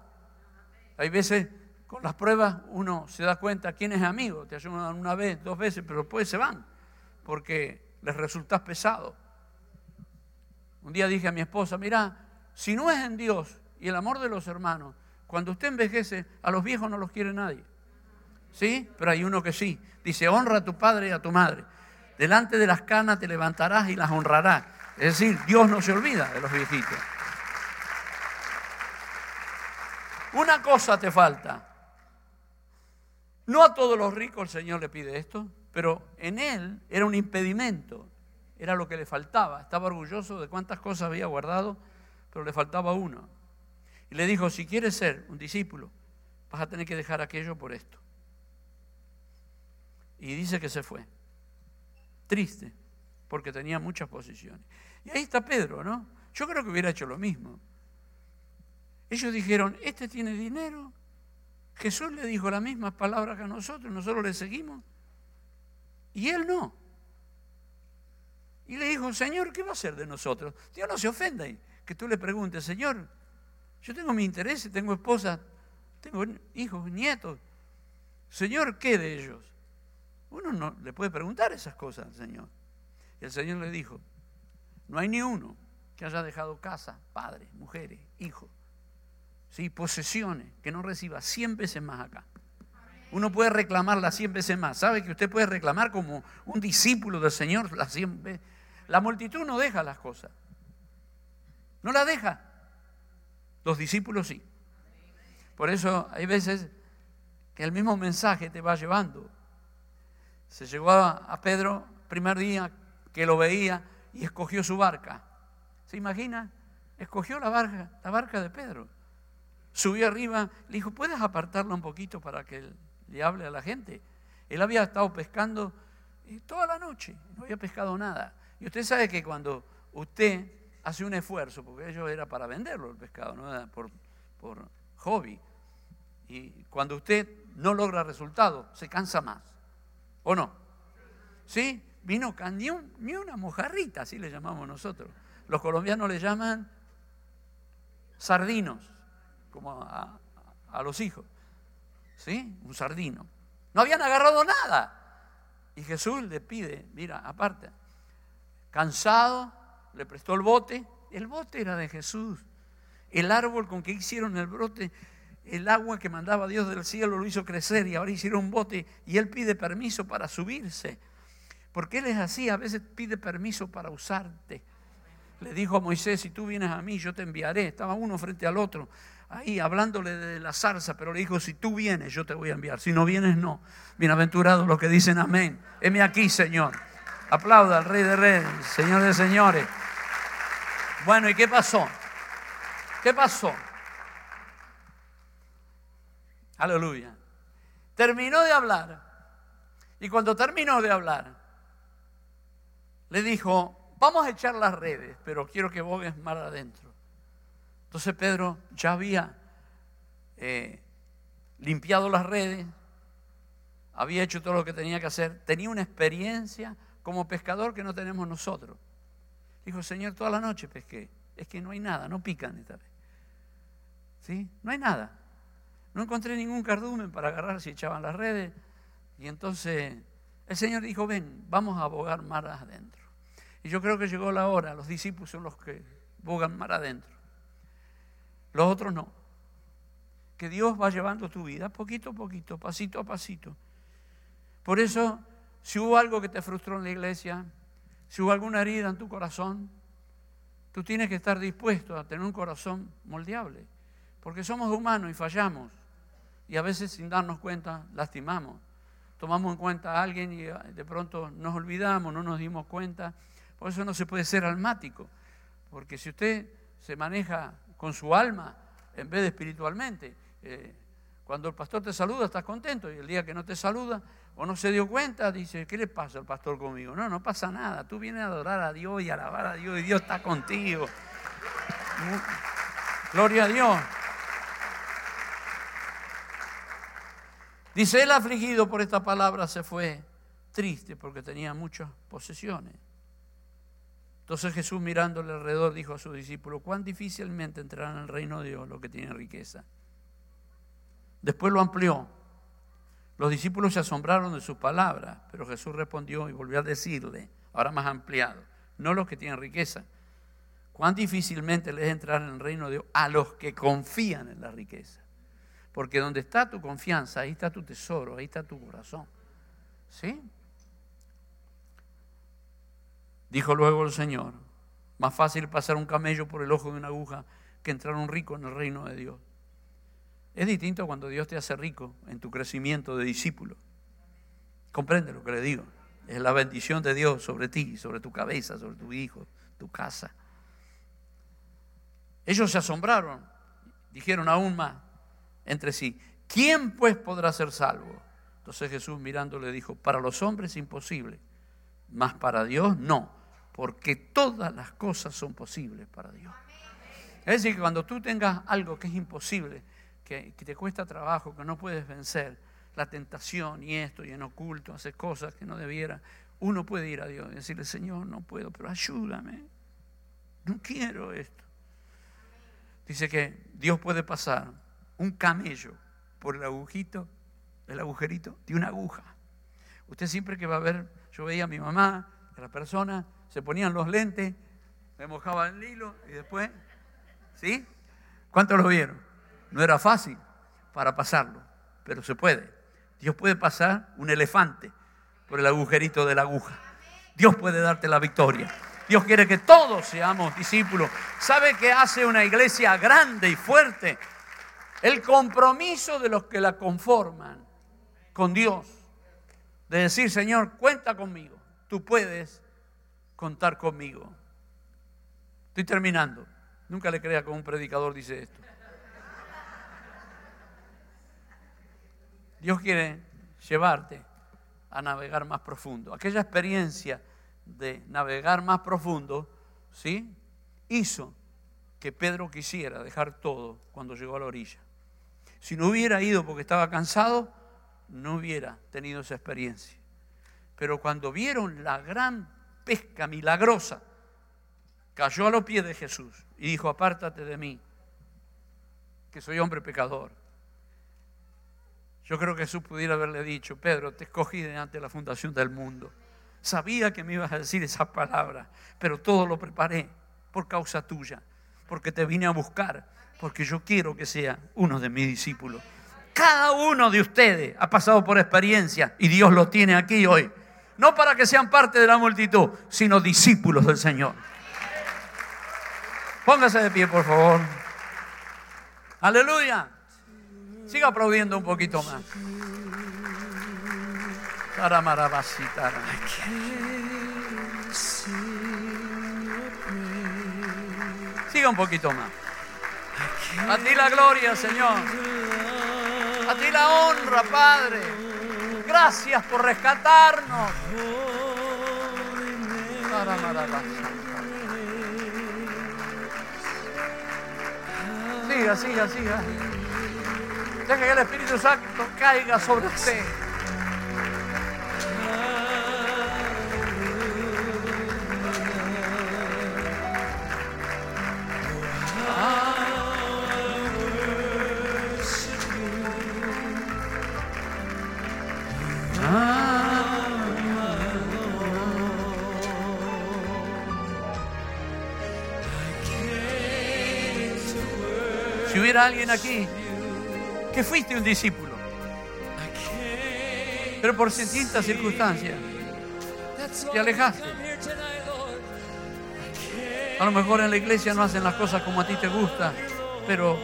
Speaker 3: Hay veces con las pruebas uno se da cuenta quién es amigo. Te ayudan una vez, dos veces, pero después se van porque les resultas pesado. Un día dije a mi esposa, mira, si no es en Dios y el amor de los hermanos, cuando usted envejece, a los viejos no los quiere nadie. ¿Sí? Pero hay uno que sí. Dice, honra a tu padre y a tu madre. Delante de las canas te levantarás y las honrarás. Es decir, Dios no se olvida de los viejitos. Una cosa te falta. No a todos los ricos el Señor le pide esto, pero en él era un impedimento, era lo que le faltaba. Estaba orgulloso de cuántas cosas había guardado, pero le faltaba uno. Y le dijo, si quieres ser un discípulo, vas a tener que dejar aquello por esto. Y dice que se fue. Triste, porque tenía muchas posiciones. Y ahí está Pedro, ¿no? Yo creo que hubiera hecho lo mismo. Ellos dijeron, este tiene dinero, Jesús le dijo las mismas palabras que a nosotros, nosotros le seguimos. Y él no. Y le dijo, Señor, ¿qué va a hacer de nosotros? Dios no se ofenda que tú le preguntes, Señor, yo tengo mi interés, tengo esposa, tengo hijos, nietos. Señor, ¿qué de ellos? Uno no le puede preguntar esas cosas al Señor. Y el Señor le dijo, no hay ni uno que haya dejado casa, padre, mujeres, hijos, ¿sí? posesiones, que no reciba 100 veces más acá. Uno puede reclamar las 100 veces más. ¿Sabe que usted puede reclamar como un discípulo del Señor las 100 veces? La multitud no deja las cosas. No las deja. Los discípulos sí. Por eso hay veces que el mismo mensaje te va llevando. Se llegó a, Pedro primer día que lo veía y escogió su barca. ¿Se imagina? Escogió la barca, la barca de Pedro subió arriba, le dijo, ¿puedes apartarlo un poquito para que le hable a la gente? Él había estado pescando eh, toda la noche, no había pescado nada. Y usted sabe que cuando usted hace un esfuerzo, porque ello era para venderlo el pescado, no era por, por hobby, y cuando usted no logra resultado, se cansa más. ¿O no? ¿Sí? Vino ni, ni una mojarrita, así le llamamos nosotros. Los colombianos le llaman sardinos, como a, a los hijos. ¿Sí? Un sardino. No habían agarrado nada. Y Jesús le pide, mira, aparte, cansado, le prestó el bote. El bote era de Jesús. El árbol con que hicieron el brote, el agua que mandaba Dios del cielo lo hizo crecer y ahora hicieron un bote y él pide permiso para subirse. Porque él es así, a veces pide permiso para usarte. Le dijo a Moisés, si tú vienes a mí, yo te enviaré. Estaba uno frente al otro ahí hablándole de la zarza, pero le dijo, si tú vienes, yo te voy a enviar. Si no vienes, no. Bienaventurados los que dicen amén. Heme aquí, Señor. Aplauda al Rey de Reyes, Señor de Señores. Bueno, ¿y qué pasó? ¿Qué pasó? Aleluya. Terminó de hablar. Y cuando terminó de hablar, le dijo, vamos a echar las redes, pero quiero que bogues más adentro. Entonces Pedro ya había eh, limpiado las redes, había hecho todo lo que tenía que hacer, tenía una experiencia como pescador que no tenemos nosotros. Dijo, Señor, toda la noche pesqué. Es que no hay nada, no pican esta vez. ¿Sí? No hay nada. No encontré ningún cardumen para agarrar si echaban las redes. Y entonces el Señor dijo, ven, vamos a abogar mar adentro. Y yo creo que llegó la hora, los discípulos son los que bogan mar adentro. Los otros no. Que Dios va llevando tu vida poquito a poquito, pasito a pasito. Por eso, si hubo algo que te frustró en la iglesia, si hubo alguna herida en tu corazón, tú tienes que estar dispuesto a tener un corazón moldeable. Porque somos humanos y fallamos. Y a veces sin darnos cuenta, lastimamos. Tomamos en cuenta a alguien y de pronto nos olvidamos, no nos dimos cuenta. Por eso no se puede ser almático. Porque si usted se maneja con su alma en vez de espiritualmente. Eh, cuando el pastor te saluda, estás contento. Y el día que no te saluda o no se dio cuenta, dice, ¿qué le pasa al pastor conmigo? No, no pasa nada. Tú vienes a adorar a Dios y alabar a Dios y Dios está contigo. Gloria a Dios. Dice, el afligido por esta palabra se fue triste porque tenía muchas posesiones. Entonces Jesús mirándole alrededor dijo a sus discípulos, cuán difícilmente entrarán en el reino de Dios los que tienen riqueza. Después lo amplió. Los discípulos se asombraron de sus palabras, pero Jesús respondió y volvió a decirle, ahora más ampliado, no los que tienen riqueza. Cuán difícilmente les entrar en el reino de Dios a los que confían en la riqueza. Porque donde está tu confianza, ahí está tu tesoro, ahí está tu corazón. ¿Sí? Dijo luego el Señor, más fácil pasar un camello por el ojo de una aguja que entrar un rico en el reino de Dios. Es distinto cuando Dios te hace rico en tu crecimiento de discípulo. Comprende lo que le digo. Es la bendición de Dios sobre ti, sobre tu cabeza, sobre tu hijo, tu casa. Ellos se asombraron, dijeron aún más entre sí, ¿quién pues podrá ser salvo? Entonces Jesús mirando le dijo, para los hombres imposible, mas para Dios no, porque todas las cosas son posibles para Dios. Es decir, que cuando tú tengas algo que es imposible, que, te cuesta trabajo, que no puedes vencer, la tentación y esto y en oculto, hacer cosas que no debiera, uno puede ir a Dios y decirle, Señor, no puedo, pero ayúdame, no quiero esto. Dice que Dios puede pasar un camello por el agujito, el agujerito de una aguja. Usted siempre que va a ver yo veía a mi mamá, a la persona, se ponían los lentes, me mojaba el hilo y después, ¿sí? ¿Cuántos lo vieron? No era fácil para pasarlo, pero se puede. Dios puede pasar un elefante por el agujerito de la aguja. Dios puede darte la victoria. Dios quiere que todos seamos discípulos. ¿Sabe qué hace una iglesia grande y fuerte? El compromiso de los que la conforman con Dios de decir, Señor, cuenta conmigo, tú puedes contar conmigo. Estoy terminando. Nunca le crea como un predicador dice esto. Dios quiere llevarte a navegar más profundo. Aquella experiencia de navegar más profundo, ¿sí? Hizo que Pedro quisiera dejar todo cuando llegó a la orilla. Si no hubiera ido porque estaba cansado, no hubiera tenido esa experiencia. Pero cuando vieron la gran pesca milagrosa, cayó a los pies de Jesús y dijo, apártate de mí, que soy hombre pecador. Yo creo que Jesús pudiera haberle dicho, Pedro, te escogí delante de la fundación del mundo. Sabía que me ibas a decir esa palabra, pero todo lo preparé por causa tuya, porque te vine a buscar, porque yo quiero que sea uno de mis discípulos. Cada uno de ustedes ha pasado por experiencia y Dios lo tiene aquí hoy. No para que sean parte de la multitud, sino discípulos del Señor. Póngase de pie, por favor. Aleluya. Siga aplaudiendo un poquito más. Siga un poquito más. A ti la gloria, Señor. A ti la honra, Padre. Gracias por rescatarnos. Siga, siga, siga. Deja que el Espíritu Santo caiga sobre usted. Hubiera alguien aquí que fuiste un discípulo, pero por distintas circunstancias te alejaste. A lo mejor en la iglesia no hacen las cosas como a ti te gusta, pero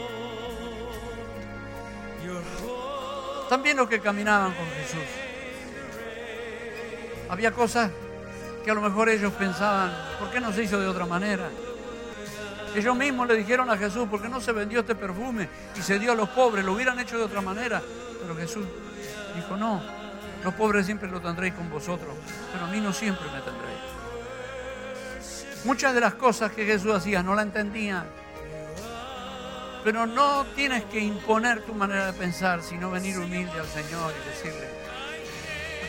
Speaker 3: también los que caminaban con Jesús. Había cosas que a lo mejor ellos pensaban, ¿por qué no se hizo de otra manera? Ellos mismos le dijeron a Jesús, ¿por qué no se vendió este perfume y se dio a los pobres? Lo hubieran hecho de otra manera. Pero Jesús dijo, no, los pobres siempre lo tendréis con vosotros, pero a mí no siempre me tendréis. Muchas de las cosas que Jesús hacía no la entendían. Pero no tienes que imponer tu manera de pensar, sino venir humilde al Señor y decirle,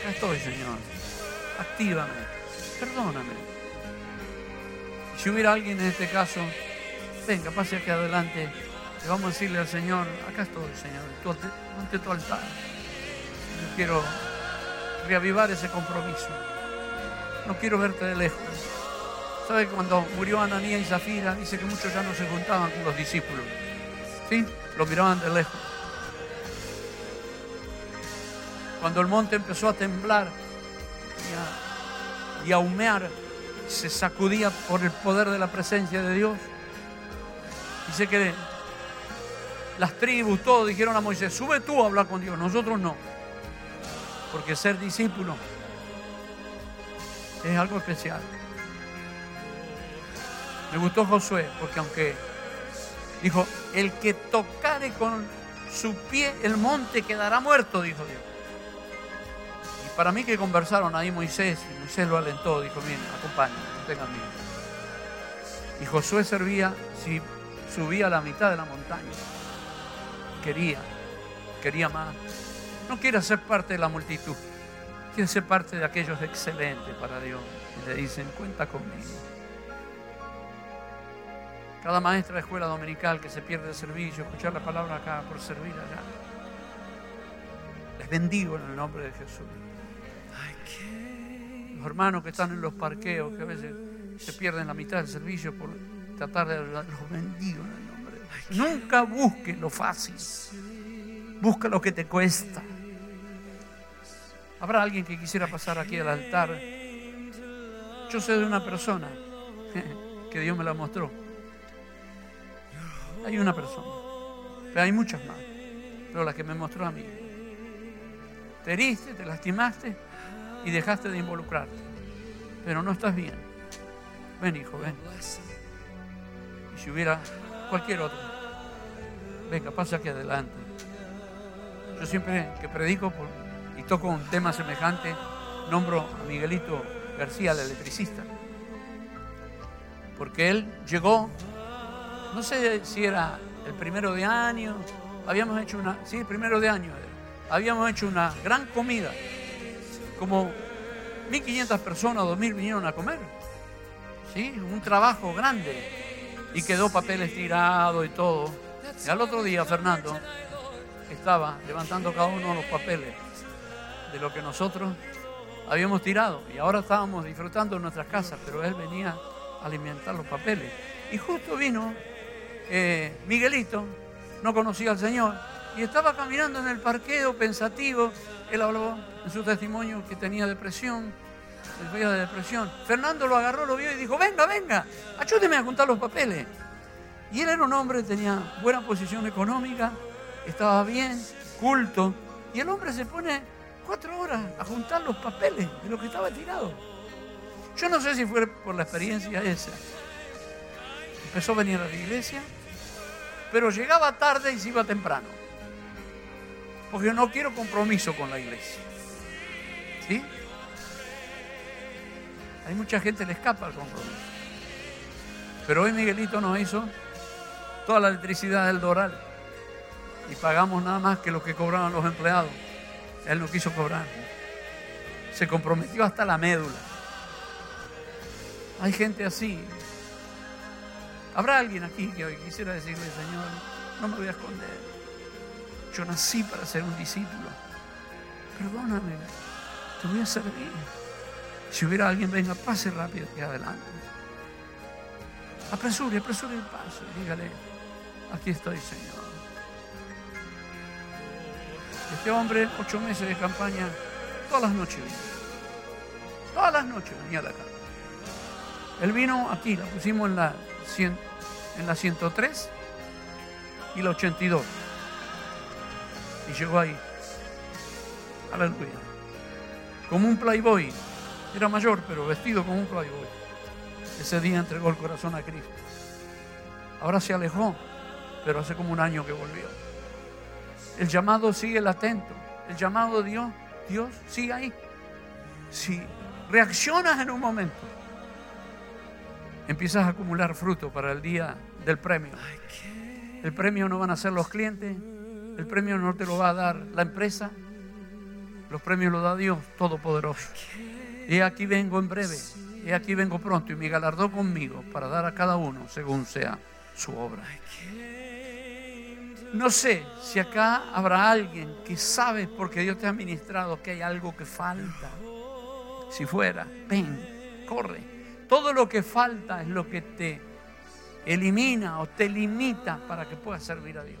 Speaker 3: acá estoy Señor, actívame, perdóname. Si hubiera alguien en este caso, venga, pase aquí adelante. Le vamos a decirle al Señor, acá estoy Señor, ante tu altar. Yo quiero reavivar ese compromiso. No quiero verte de lejos. ¿Sabe cuando murió Ananías y Zafira? Dice que muchos ya no se juntaban con los discípulos. ¿Sí? Lo miraban de lejos. Cuando el monte empezó a temblar y a, y a humear, se sacudía por el poder de la presencia de Dios. Dice que las tribus, todos dijeron a Moisés, sube tú a hablar con Dios, nosotros no. Porque ser discípulo es algo especial. Me gustó Josué, porque aunque dijo, el que tocare con su pie el monte quedará muerto, dijo Dios. Y para mí que conversaron ahí Moisés, y Moisés lo alentó, dijo, bien, acompáñame, no tengan miedo. Y Josué servía, si subía a la mitad de la montaña, quería, quería más. No quiere ser parte de la multitud, quiere ser parte de aquellos excelentes para Dios. Y le dicen, cuenta conmigo. Cada maestra de escuela dominical que se pierde el servicio, escuchar la palabra acá por servir allá. Les bendigo en el nombre de Jesús. Los hermanos que están en los parqueos, que a veces se pierden la mitad del servicio por tratar de ayudar, los bendigo en el nombre. Nunca busques lo fácil. Busca lo que te cuesta. Habrá alguien que quisiera pasar aquí al altar. Yo sé de una persona que Dios me la mostró. Hay una persona, pero hay muchas más, pero la que me mostró a mí. Te heriste, te lastimaste y dejaste de involucrarte, pero no estás bien. Ven, hijo, ven. Si hubiera cualquier otro, venga, pasa aquí adelante. Yo siempre que predico y toco un tema semejante, nombro a Miguelito García, el electricista. Porque él llegó, no sé si era el primero de año, habíamos hecho una, sí, primero de año, habíamos hecho una gran comida, como 1.500 personas, 2.000 vinieron a comer, sí, un trabajo grande, y quedó papeles tirados y todo. Y al otro día Fernando estaba levantando cada uno los papeles de lo que nosotros habíamos tirado, y ahora estábamos disfrutando en nuestras casas, pero él venía a alimentar los papeles. Y justo vino eh, Miguelito, no conocía al Señor, y estaba caminando en el parqueo pensativo. Él habló en su testimonio que tenía depresión, sufría de depresión. Fernando lo agarró, lo vio y dijo, venga, venga, ayúdeme a juntar los papeles. Y él era un hombre, tenía buena posición económica, estaba bien, culto. Y el hombre se pone cuatro horas a juntar los papeles de lo que estaba tirado. Yo no sé si fue por la experiencia esa. Empezó a venir a la iglesia, pero llegaba tarde y se iba temprano. Porque yo no quiero compromiso con la iglesia. ¿Sí? Hay mucha gente que le escapa al compromiso. Pero hoy Miguelito nos hizo toda la electricidad del Doral. Y pagamos nada más que lo que cobraban los empleados. Él no quiso cobrar. Se comprometió hasta la médula. Hay gente así. Habrá alguien aquí que hoy quisiera decirle, Señor, no me voy a esconder. Yo nací para ser un discípulo. Perdóname, te voy a servir. Si hubiera alguien, venga, pase rápido aquí adelante. Apresure, apresure el paso. Dígale, aquí estoy, Señor. Este hombre, ocho meses de campaña, todas las noches Todas las noches venía a la. Él vino aquí, la pusimos en la en la 103 y la 82. Y llegó ahí. Aleluya. Como un playboy. Era mayor, pero vestido como un playboy. Ese día entregó el corazón a Cristo. Ahora se alejó, pero hace como un año que volvió. El llamado sigue latento. El llamado de Dios, Dios sigue ahí. Si reaccionas en un momento, empiezas a acumular fruto para el día del premio. El premio no van a ser los clientes, el premio no te lo va a dar la empresa, los premios los da Dios Todopoderoso. Y aquí vengo en breve, y aquí vengo pronto, y mi galardón conmigo para dar a cada uno según sea su obra. No sé si acá habrá alguien que sabe porque Dios te ha ministrado que hay algo que falta. Si fuera, ven, corre todo lo que falta es lo que te elimina o te limita para que puedas servir a Dios.